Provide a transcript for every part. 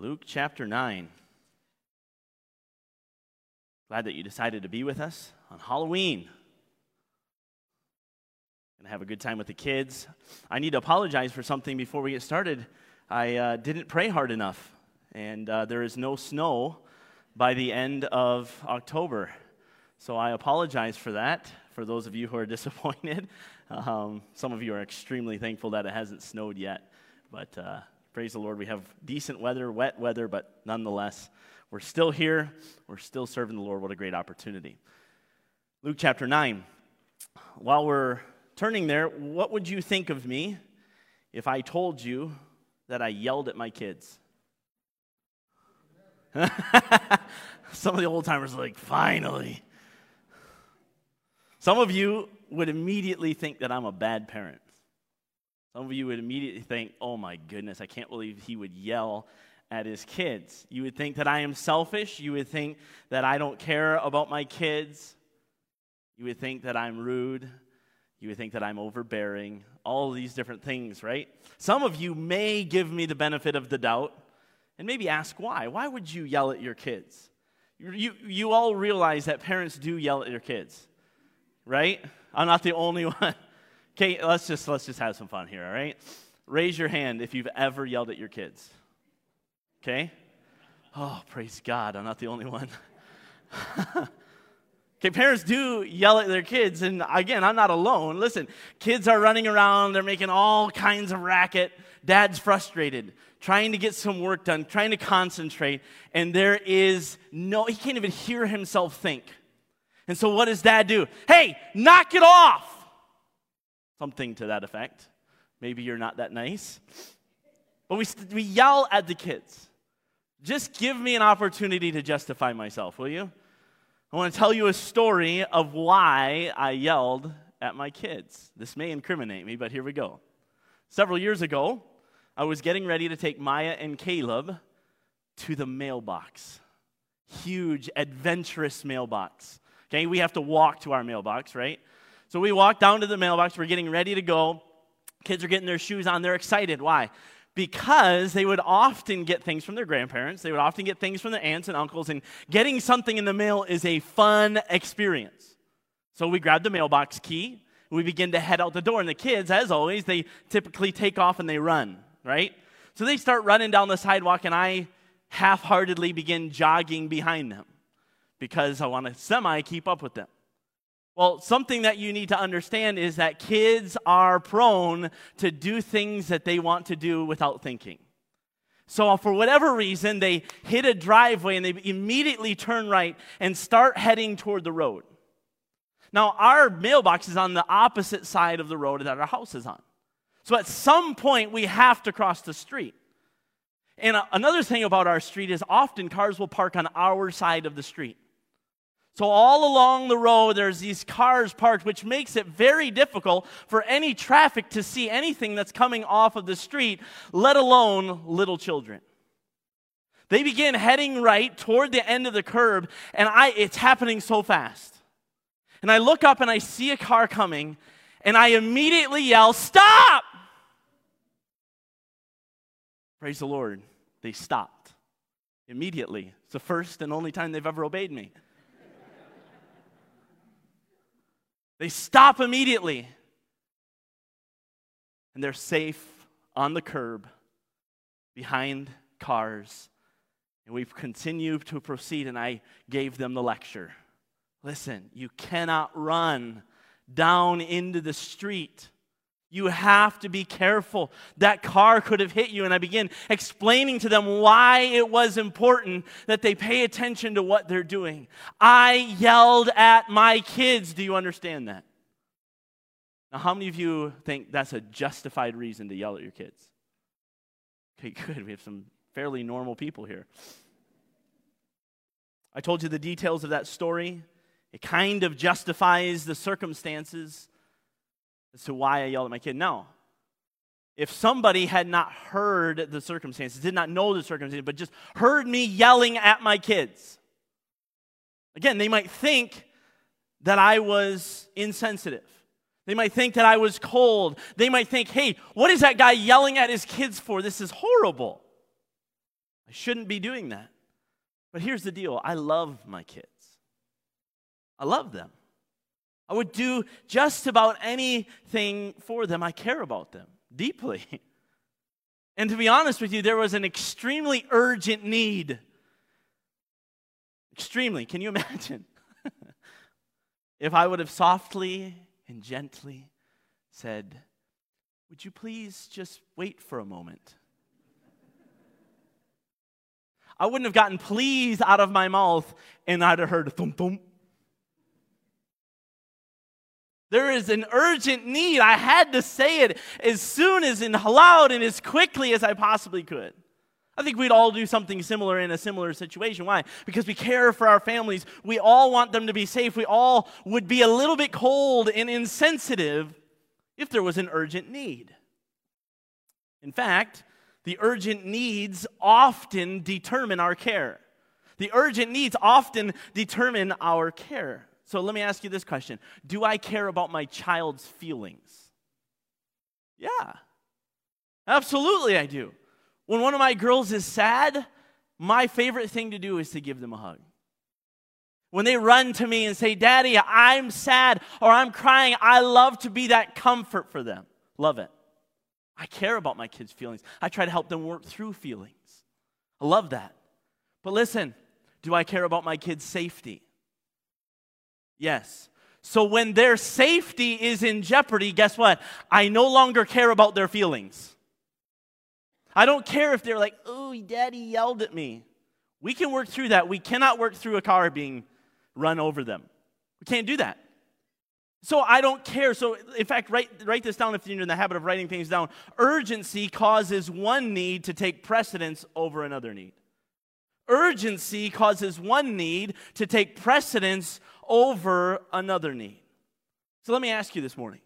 Luke chapter 9. Glad that you decided to be with us on Halloween. Gonna have a good time with the kids. I need to apologize for something before we get started. I uh, didn't pray hard enough, and uh, there is no snow by the end of October. So I apologize for that, for those of you who are disappointed. Um, some of you are extremely thankful that it hasn't snowed yet. But uh, praise the Lord, we have decent weather, wet weather, but nonetheless, we're still here. We're still serving the Lord. What a great opportunity. Luke chapter 9. While we're turning there, what would you think of me if I told you that I yelled at my kids? Some of the old timers are like, finally. Some of you would immediately think that I'm a bad parent. Some of you would immediately think, oh my goodness, I can't believe he would yell at his kids. You would think that I am selfish. You would think that I don't care about my kids. You would think that I'm rude. You would think that I'm overbearing. All these different things, right? Some of you may give me the benefit of the doubt and maybe ask why. Why would you yell at your kids? You, you, all realize that parents do yell at their kids, right? I'm not the only one. Okay, let's just let's just have some fun here, all right? Raise your hand if you've ever yelled at your kids. Okay? Oh, praise God, I'm not the only one. okay, parents do yell at their kids, and again, I'm not alone. Listen, kids are running around, they're making all kinds of racket. Dad's frustrated, trying to get some work done, trying to concentrate, and there is no, he can't even hear himself think. And so, what does dad do? Hey, knock it off! Something to that effect. Maybe you're not that nice. But we, we yell at the kids. Just give me an opportunity to justify myself, will you? I want to tell you a story of why I yelled at my kids. This may incriminate me, but here we go. Several years ago, I was getting ready to take Maya and Caleb to the mailbox. Huge, adventurous mailbox. Okay, we have to walk to our mailbox, right? So we walk down to the mailbox. We're getting ready to go. Kids are getting their shoes on. They're excited. Why? because they would often get things from their grandparents, they would often get things from their aunts and uncles, and getting something in the mail is a fun experience. So we grab the mailbox key, we begin to head out the door, and the kids, as always, they typically take off and they run, right? So they start running down the sidewalk, and I half heartedly begin jogging behind them because I want to semi keep up with them. Well, something that you need to understand is that kids are prone to do things that they want to do without thinking. So, for whatever reason, they hit a driveway and they immediately turn right and start heading toward the road. Now, our mailbox is on the opposite side of the road that our house is on. So, at some point, we have to cross the street. And uh, another thing about our street is often cars will park on our side of the street. So, all along the road, there's these cars parked, which makes it very difficult for any traffic to see anything that's coming off of the street, let alone little children. They begin heading right toward the end of the curb, and I, it's happening so fast. And I look up and I see a car coming, and I immediately yell, Stop! Praise the Lord. They stopped immediately. It's the first and only time they've ever obeyed me. They stop immediately. And they're safe on the curb behind cars. And we've continued to proceed, and I gave them the lecture. Listen, you cannot run down into the street you have to be careful. That car could have hit you. And I begin explaining to them why it was important that they pay attention to what they're doing. I yelled at my kids. Do you understand that? Now, how many of you think that's a justified reason to yell at your kids? Okay, good. We have some fairly normal people here. I told you the details of that story. It kind of justifies the circumstances as to why I yelled at my kid. No. If somebody had not heard the circumstances, did not know the circumstances, but just heard me yelling at my kids, again, they might think that I was insensitive. They might think that I was cold. They might think, hey, what is that guy yelling at his kids for? This is horrible. I shouldn't be doing that. But here's the deal I love my kids, I love them. I would do just about anything for them. I care about them deeply. And to be honest with you, there was an extremely urgent need. Extremely. Can you imagine? if I would have softly and gently said, Would you please just wait for a moment? I wouldn't have gotten please out of my mouth and I'd have heard thump thump. There is an urgent need. I had to say it as soon as and loud and as quickly as I possibly could. I think we'd all do something similar in a similar situation. Why? Because we care for our families. We all want them to be safe. We all would be a little bit cold and insensitive if there was an urgent need. In fact, the urgent needs often determine our care. The urgent needs often determine our care. So let me ask you this question Do I care about my child's feelings? Yeah, absolutely, I do. When one of my girls is sad, my favorite thing to do is to give them a hug. When they run to me and say, Daddy, I'm sad or I'm crying, I love to be that comfort for them. Love it. I care about my kids' feelings. I try to help them work through feelings. I love that. But listen, do I care about my kids' safety? Yes. So when their safety is in jeopardy, guess what? I no longer care about their feelings. I don't care if they're like, oh, daddy yelled at me. We can work through that. We cannot work through a car being run over them. We can't do that. So I don't care. So, in fact, write, write this down if you're in the habit of writing things down. Urgency causes one need to take precedence over another need. Urgency causes one need to take precedence over another need. So let me ask you this morning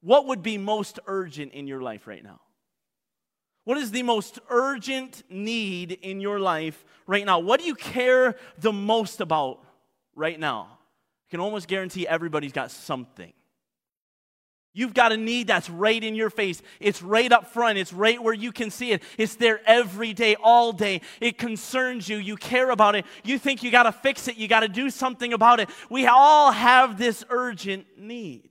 what would be most urgent in your life right now? What is the most urgent need in your life right now? What do you care the most about right now? I can almost guarantee everybody's got something. You've got a need that's right in your face. It's right up front. It's right where you can see it. It's there every day, all day. It concerns you. You care about it. You think you got to fix it. You got to do something about it. We all have this urgent need.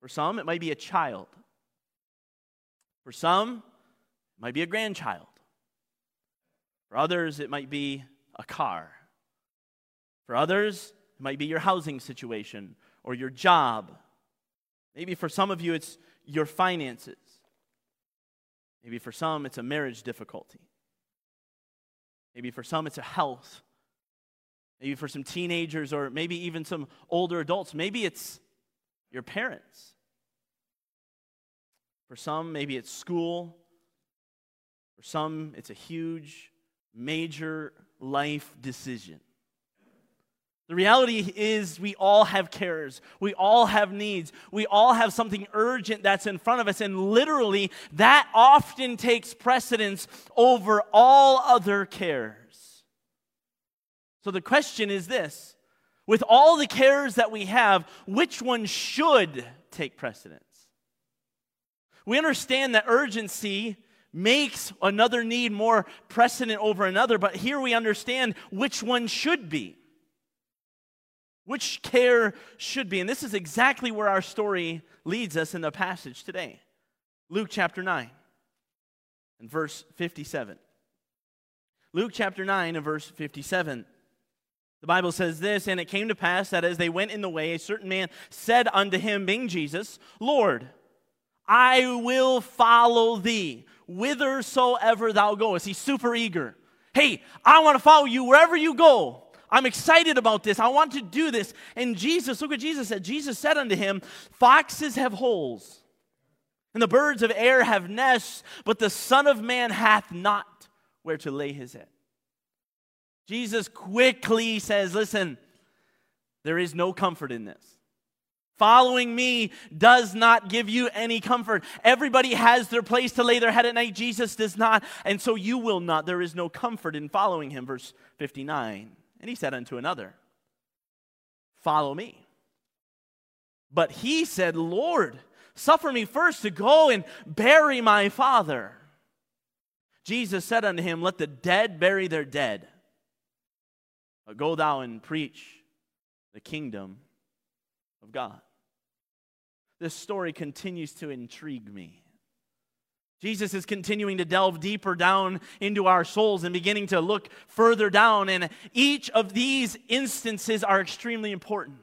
For some, it might be a child. For some, it might be a grandchild. For others, it might be a car. For others, it might be your housing situation or your job Maybe for some of you, it's your finances. Maybe for some, it's a marriage difficulty. Maybe for some, it's a health. Maybe for some teenagers or maybe even some older adults, maybe it's your parents. For some, maybe it's school. For some, it's a huge, major life decision. The reality is, we all have cares. We all have needs. We all have something urgent that's in front of us. And literally, that often takes precedence over all other cares. So the question is this with all the cares that we have, which one should take precedence? We understand that urgency makes another need more precedent over another, but here we understand which one should be which care should be. And this is exactly where our story leads us in the passage today. Luke chapter 9 and verse 57. Luke chapter 9 and verse 57. The Bible says this, and it came to pass that as they went in the way, a certain man said unto him, being Jesus, Lord, I will follow thee whithersoever thou goest. He's super eager. Hey, I want to follow you wherever you go. I'm excited about this. I want to do this. And Jesus, look what Jesus said. Jesus said unto him, Foxes have holes, and the birds of air have nests, but the Son of Man hath not where to lay his head. Jesus quickly says, Listen, there is no comfort in this. Following me does not give you any comfort. Everybody has their place to lay their head at night. Jesus does not, and so you will not. There is no comfort in following him. Verse 59. And he said unto another, Follow me. But he said, Lord, suffer me first to go and bury my father. Jesus said unto him, Let the dead bury their dead. But go thou and preach the kingdom of God. This story continues to intrigue me. Jesus is continuing to delve deeper down into our souls and beginning to look further down. And each of these instances are extremely important.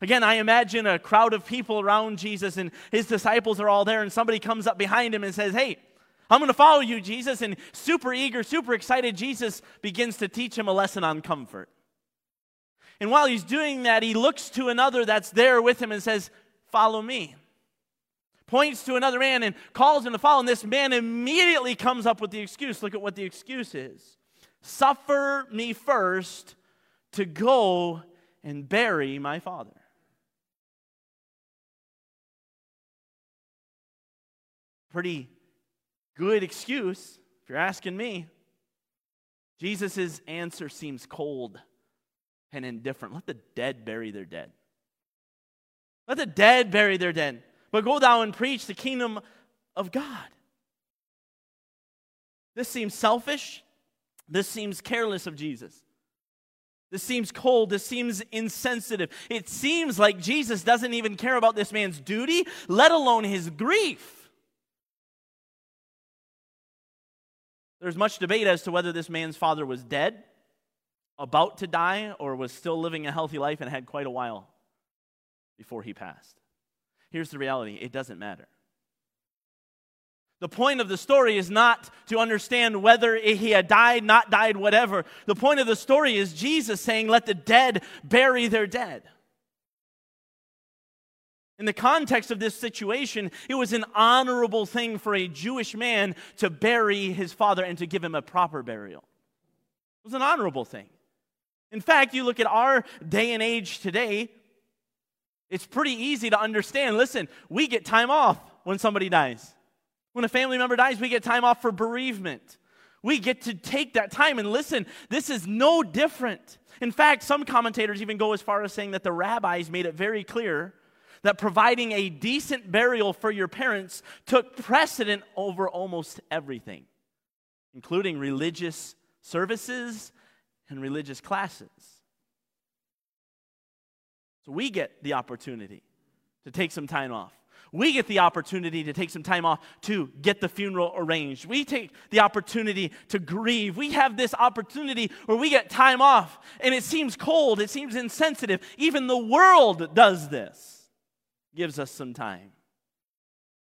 Again, I imagine a crowd of people around Jesus, and his disciples are all there, and somebody comes up behind him and says, Hey, I'm going to follow you, Jesus. And super eager, super excited, Jesus begins to teach him a lesson on comfort. And while he's doing that, he looks to another that's there with him and says, Follow me. Points to another man and calls him to follow. And this man immediately comes up with the excuse. Look at what the excuse is Suffer me first to go and bury my father. Pretty good excuse, if you're asking me. Jesus' answer seems cold and indifferent. Let the dead bury their dead. Let the dead bury their dead. But go thou and preach the kingdom of God. This seems selfish. This seems careless of Jesus. This seems cold. This seems insensitive. It seems like Jesus doesn't even care about this man's duty, let alone his grief. There's much debate as to whether this man's father was dead, about to die, or was still living a healthy life and had quite a while before he passed. Here's the reality it doesn't matter. The point of the story is not to understand whether he had died, not died, whatever. The point of the story is Jesus saying, Let the dead bury their dead. In the context of this situation, it was an honorable thing for a Jewish man to bury his father and to give him a proper burial. It was an honorable thing. In fact, you look at our day and age today, it's pretty easy to understand. Listen, we get time off when somebody dies. When a family member dies, we get time off for bereavement. We get to take that time and listen. This is no different. In fact, some commentators even go as far as saying that the rabbis made it very clear that providing a decent burial for your parents took precedent over almost everything, including religious services and religious classes. So we get the opportunity to take some time off. We get the opportunity to take some time off to get the funeral arranged. We take the opportunity to grieve. We have this opportunity where we get time off, and it seems cold, it seems insensitive. Even the world does this gives us some time.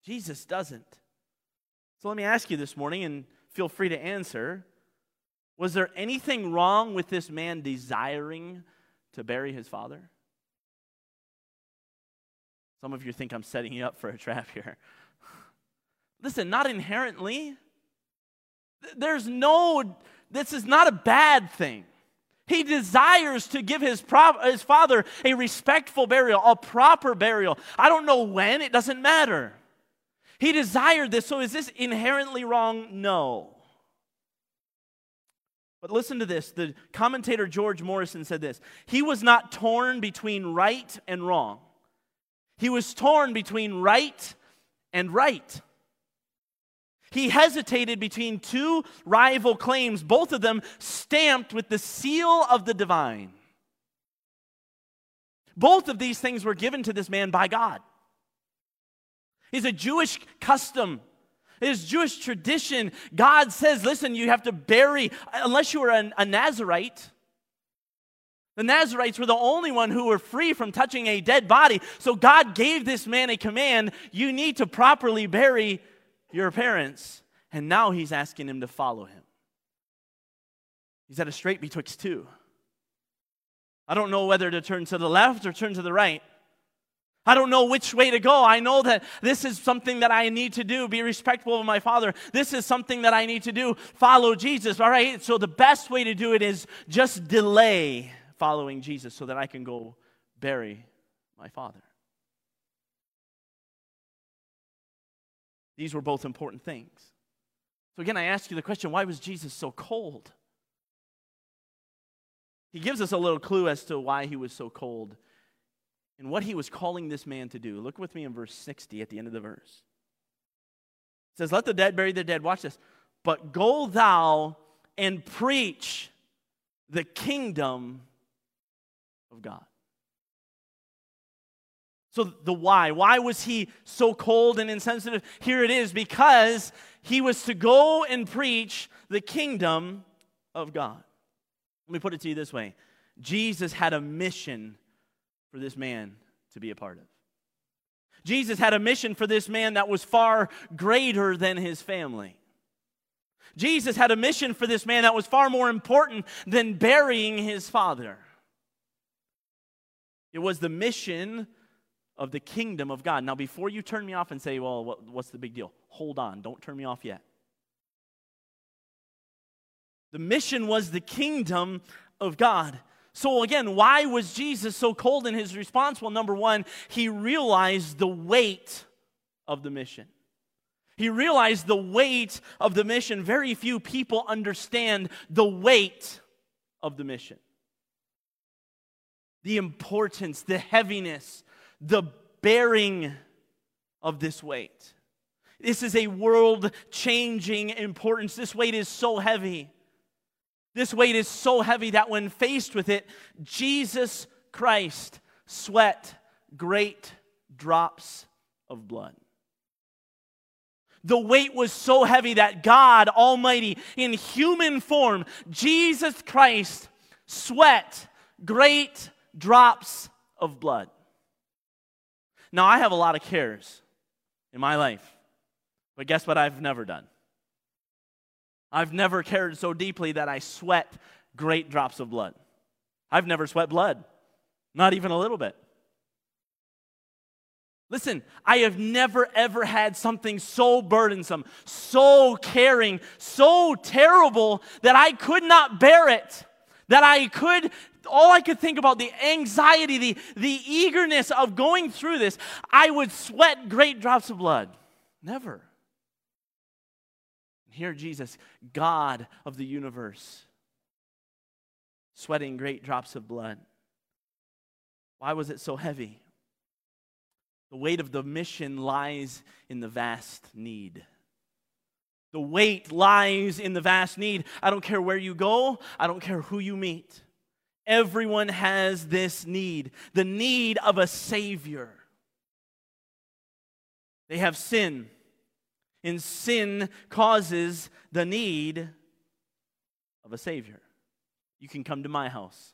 Jesus doesn't. So let me ask you this morning, and feel free to answer Was there anything wrong with this man desiring to bury his father? Some of you think I'm setting you up for a trap here. Listen, not inherently. There's no, this is not a bad thing. He desires to give his, pro- his father a respectful burial, a proper burial. I don't know when, it doesn't matter. He desired this, so is this inherently wrong? No. But listen to this. The commentator George Morrison said this He was not torn between right and wrong, he was torn between right and right. He hesitated between two rival claims, both of them stamped with the seal of the divine. Both of these things were given to this man by God. It's a Jewish custom. It is Jewish tradition. God says, listen, you have to bury, unless you are a, a Nazarite. The Nazarites were the only one who were free from touching a dead body. So God gave this man a command you need to properly bury your parents, and now he's asking him to follow him. He's at a straight betwixt two. I don't know whether to turn to the left or turn to the right. I don't know which way to go. I know that this is something that I need to do, be respectful of my father. This is something that I need to do, follow Jesus. All right, so the best way to do it is just delay following Jesus so that I can go bury my father. These were both important things. So, again, I ask you the question why was Jesus so cold? He gives us a little clue as to why he was so cold and what he was calling this man to do. Look with me in verse 60 at the end of the verse. It says, Let the dead bury their dead. Watch this. but go thou and preach the kingdom God. So, the why. Why was he so cold and insensitive? Here it is because he was to go and preach the kingdom of God. Let me put it to you this way Jesus had a mission for this man to be a part of. Jesus had a mission for this man that was far greater than his family. Jesus had a mission for this man that was far more important than burying his father. It was the mission of the kingdom of God. Now, before you turn me off and say, well, what's the big deal? Hold on, don't turn me off yet. The mission was the kingdom of God. So, again, why was Jesus so cold in his response? Well, number one, he realized the weight of the mission. He realized the weight of the mission. Very few people understand the weight of the mission. The importance, the heaviness, the bearing of this weight. This is a world changing importance. This weight is so heavy this weight is so heavy that when faced with it, Jesus Christ sweat great drops of blood. The weight was so heavy that God Almighty, in human form, Jesus Christ, sweat great drops of blood. Now, I have a lot of cares in my life, but guess what I've never done? I've never cared so deeply that I sweat great drops of blood. I've never sweat blood, not even a little bit. Listen, I have never ever had something so burdensome, so caring, so terrible that I could not bear it. That I could, all I could think about, the anxiety, the, the eagerness of going through this, I would sweat great drops of blood. Never. Here, Jesus, God of the universe, sweating great drops of blood. Why was it so heavy? The weight of the mission lies in the vast need. The weight lies in the vast need. I don't care where you go, I don't care who you meet. Everyone has this need the need of a Savior. They have sin, and sin causes the need of a Savior. You can come to my house.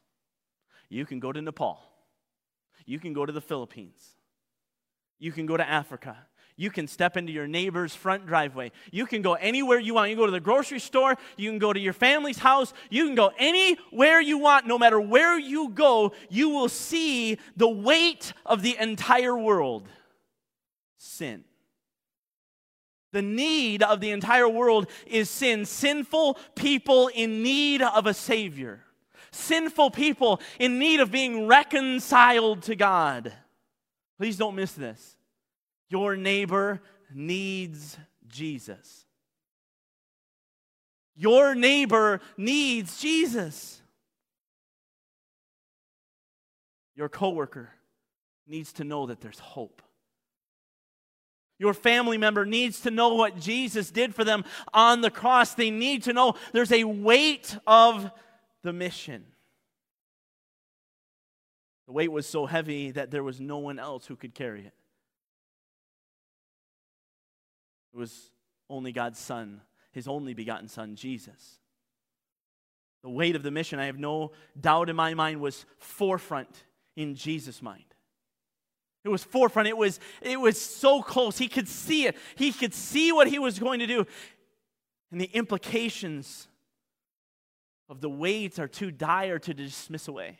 You can go to Nepal. You can go to the Philippines. You can go to Africa. You can step into your neighbor's front driveway. You can go anywhere you want. You can go to the grocery store. You can go to your family's house. You can go anywhere you want. No matter where you go, you will see the weight of the entire world sin. The need of the entire world is sin. Sinful people in need of a Savior. Sinful people in need of being reconciled to God. Please don't miss this. Your neighbor needs Jesus. Your neighbor needs Jesus. Your coworker needs to know that there's hope. Your family member needs to know what Jesus did for them on the cross. They need to know there's a weight of the mission. The weight was so heavy that there was no one else who could carry it. It was only God's Son, His only begotten Son, Jesus. The weight of the mission, I have no doubt in my mind, was forefront in Jesus' mind. It was forefront. It was, it was so close. He could see it. He could see what he was going to do. And the implications of the weights are too dire to dismiss away.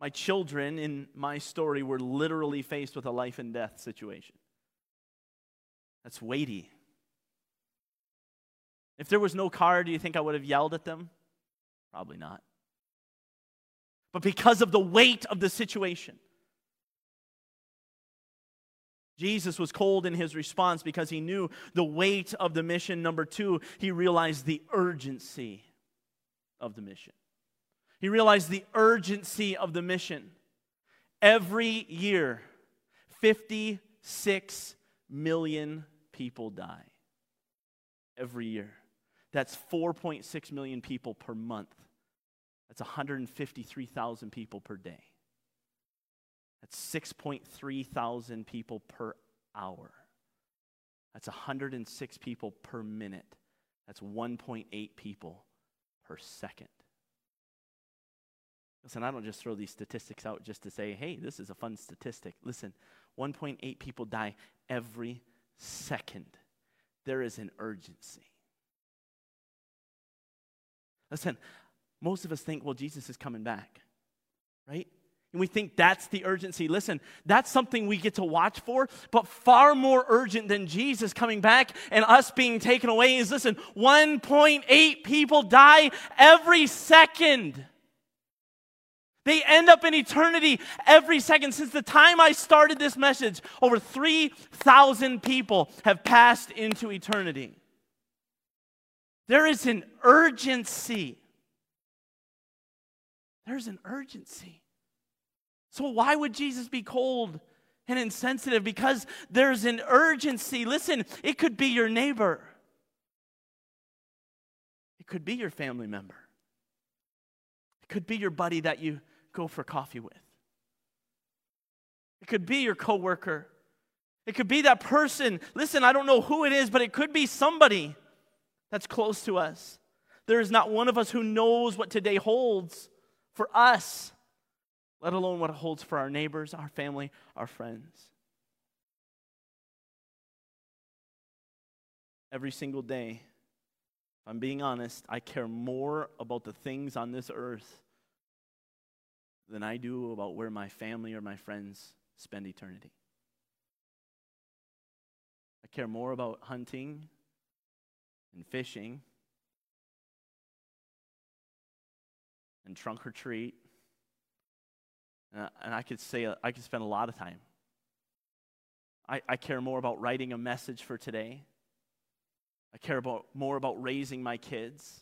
My children in my story were literally faced with a life and death situation. That's weighty. If there was no car, do you think I would have yelled at them? Probably not but because of the weight of the situation. Jesus was cold in his response because he knew the weight of the mission. Number two, he realized the urgency of the mission. He realized the urgency of the mission. Every year, 56 million people die every year. That's 4.6 million people per month. That's 153,000 people per day. That's 6.3 thousand people per hour. That's 106 people per minute. That's 1.8 people per second. Listen, I don't just throw these statistics out just to say, hey, this is a fun statistic. Listen, 1.8 people die every second. There is an urgency. Listen, most of us think, well, Jesus is coming back, right? And we think that's the urgency. Listen, that's something we get to watch for, but far more urgent than Jesus coming back and us being taken away is listen, 1.8 people die every second. They end up in eternity every second. Since the time I started this message, over 3,000 people have passed into eternity. There is an urgency. There's an urgency. So, why would Jesus be cold and insensitive? Because there's an urgency. Listen, it could be your neighbor, it could be your family member, it could be your buddy that you go for coffee with. It could be your coworker. It could be that person. Listen, I don't know who it is, but it could be somebody that's close to us. There is not one of us who knows what today holds for us, let alone what it holds for our neighbors, our family, our friends. Every single day, if I'm being honest, I care more about the things on this earth than I do about where my family or my friends spend eternity. I care more about hunting and fishing and trunk or treat. Uh, and I could say, I could spend a lot of time. I, I care more about writing a message for today. I care about, more about raising my kids.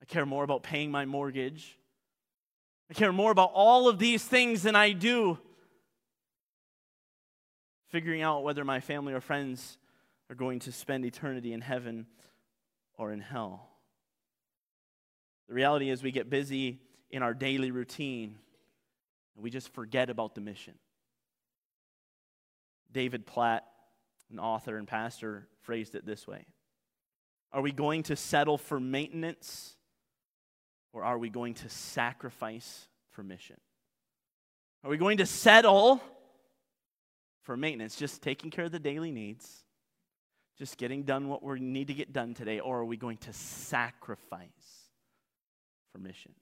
I care more about paying my mortgage. I care more about all of these things than I do figuring out whether my family or friends are going to spend eternity in heaven or in hell. The reality is, we get busy in our daily routine and we just forget about the mission. David Platt, an author and pastor, phrased it this way Are we going to settle for maintenance or are we going to sacrifice for mission? Are we going to settle for maintenance, just taking care of the daily needs, just getting done what we need to get done today, or are we going to sacrifice for mission?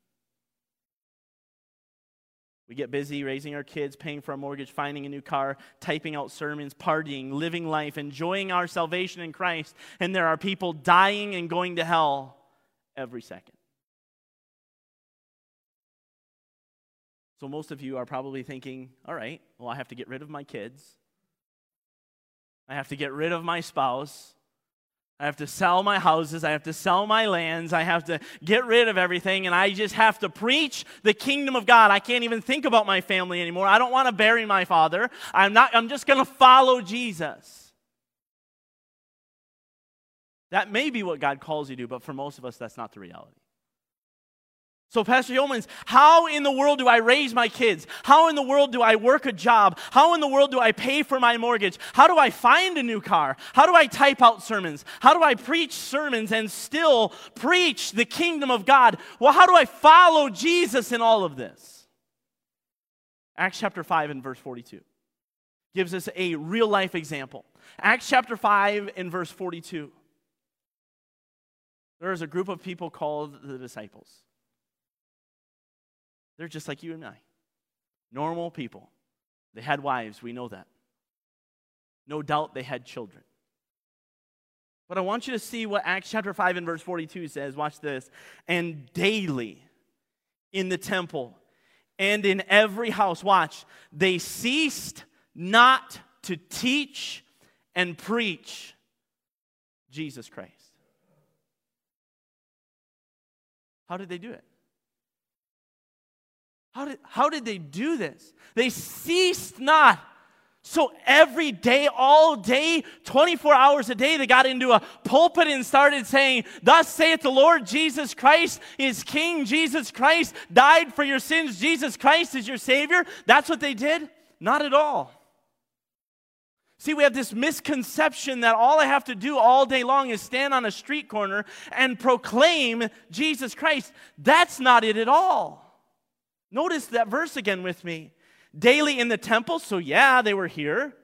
We get busy raising our kids, paying for our mortgage, finding a new car, typing out sermons, partying, living life, enjoying our salvation in Christ, and there are people dying and going to hell every second. So, most of you are probably thinking, all right, well, I have to get rid of my kids. I have to get rid of my spouse. I have to sell my houses. I have to sell my lands. I have to get rid of everything. And I just have to preach the kingdom of God. I can't even think about my family anymore. I don't want to bury my father. I'm, not, I'm just going to follow Jesus. That may be what God calls you to, but for most of us, that's not the reality. So, Pastor Yeomans, how in the world do I raise my kids? How in the world do I work a job? How in the world do I pay for my mortgage? How do I find a new car? How do I type out sermons? How do I preach sermons and still preach the kingdom of God? Well, how do I follow Jesus in all of this? Acts chapter 5 and verse 42 gives us a real life example. Acts chapter 5 and verse 42. There is a group of people called the disciples. They're just like you and I. Normal people. They had wives, we know that. No doubt they had children. But I want you to see what Acts chapter 5 and verse 42 says. Watch this. And daily in the temple and in every house, watch, they ceased not to teach and preach Jesus Christ. How did they do it? How did, how did they do this? They ceased not So every day, all day, 24 hours a day, they got into a pulpit and started saying, Thus saith the Lord, Jesus Christ is King. Jesus Christ died for your sins. Jesus Christ is your Savior. That's what they did? Not at all. See, we have this misconception that all I have to do all day long is stand on a street corner and proclaim Jesus Christ. That's not it at all. Notice that verse again with me daily in the temple. So, yeah, they were here.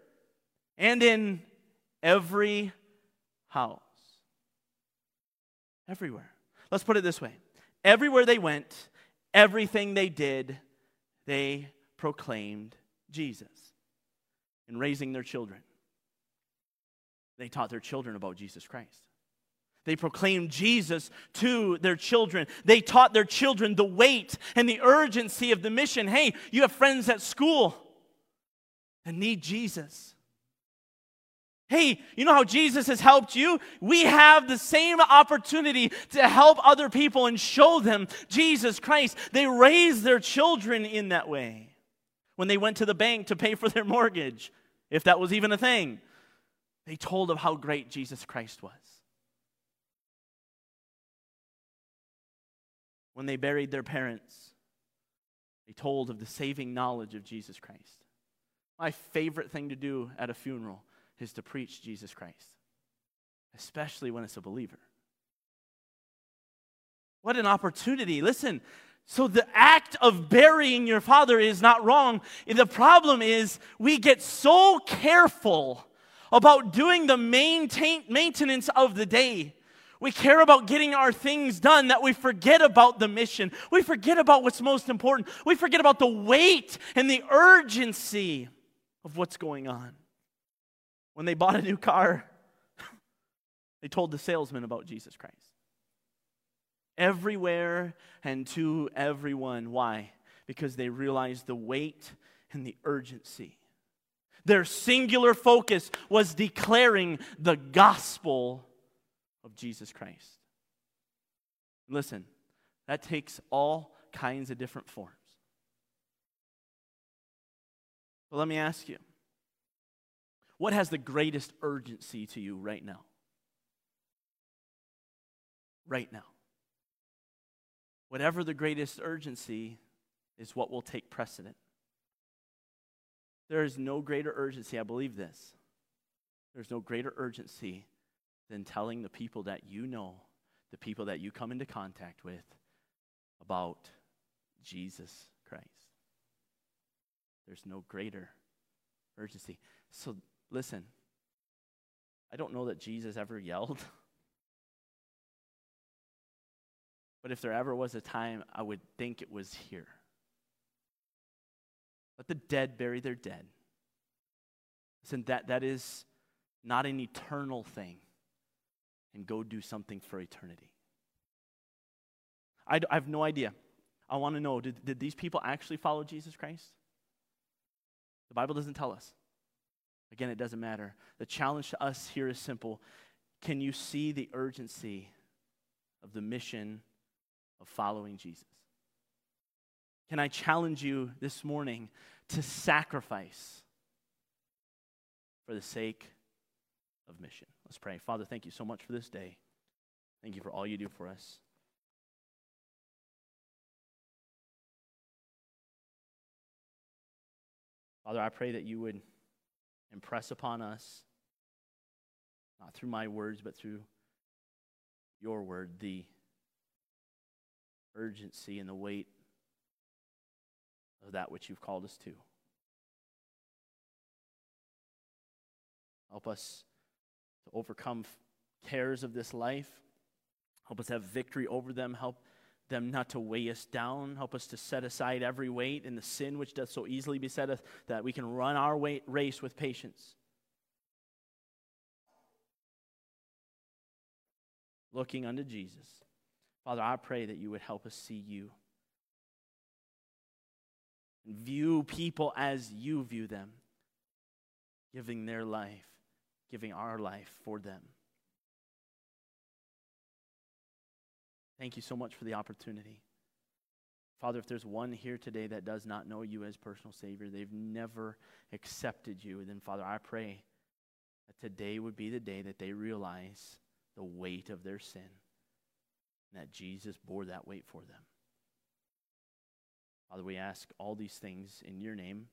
And in every house. Everywhere. Let's put it this way everywhere they went, everything they did, they proclaimed Jesus in raising their children. They taught their children about Jesus Christ. They proclaimed Jesus to their children. They taught their children the weight and the urgency of the mission. Hey, you have friends at school that need Jesus. Hey, you know how Jesus has helped you? We have the same opportunity to help other people and show them Jesus Christ. They raised their children in that way. When they went to the bank to pay for their mortgage, if that was even a thing, they told of how great Jesus Christ was. When they buried their parents, they told of the saving knowledge of Jesus Christ. My favorite thing to do at a funeral is to preach Jesus Christ, especially when it's a believer. What an opportunity. Listen, so the act of burying your father is not wrong. The problem is we get so careful about doing the maintain, maintenance of the day we care about getting our things done that we forget about the mission. We forget about what's most important. We forget about the weight and the urgency of what's going on. When they bought a new car, they told the salesman about Jesus Christ. Everywhere and to everyone. Why? Because they realized the weight and the urgency. Their singular focus was declaring the gospel of Jesus Christ. Listen, that takes all kinds of different forms. But let me ask you what has the greatest urgency to you right now? Right now. Whatever the greatest urgency is what will take precedent. There is no greater urgency, I believe this. There's no greater urgency than telling the people that you know, the people that you come into contact with, about Jesus Christ. There's no greater urgency. So listen, I don't know that Jesus ever yelled. But if there ever was a time, I would think it was here. Let the dead bury their dead. Listen, that, that is not an eternal thing and go do something for eternity. I, have no idea. I want to know did, did these people actually follow Jesus Christ? The Bible doesn't tell us. Again, it doesn't matter. The challenge to us here is simple Can you see the urgency of the mission of following Jesus? Can I challenge you this morning to sacrifice for the sake of mission? Let's pray. Father, thank you so much for this day. Thank you for all you do for us. Father, I pray that you would impress upon us, not through my words, but through your word, the urgency and the weight of that which you've called us to. Help us to overcome cares of this life. Help us have victory over them. Help them not to weigh us down. Help us to set aside every weight and the sin which does so easily beset us, that we can run our race with patience. Looking unto Jesus. Father, I pray that you would help us see you view people as you view them, giving their life giving our life for them. Thank you so much for the opportunity. Father, if there's one here today that does not know you as personal Savior, they've never accepted you, then, Father, I pray that today would be the day that they realize the weight of their sin and that Jesus bore that weight for them. Father, we ask all these things in your name.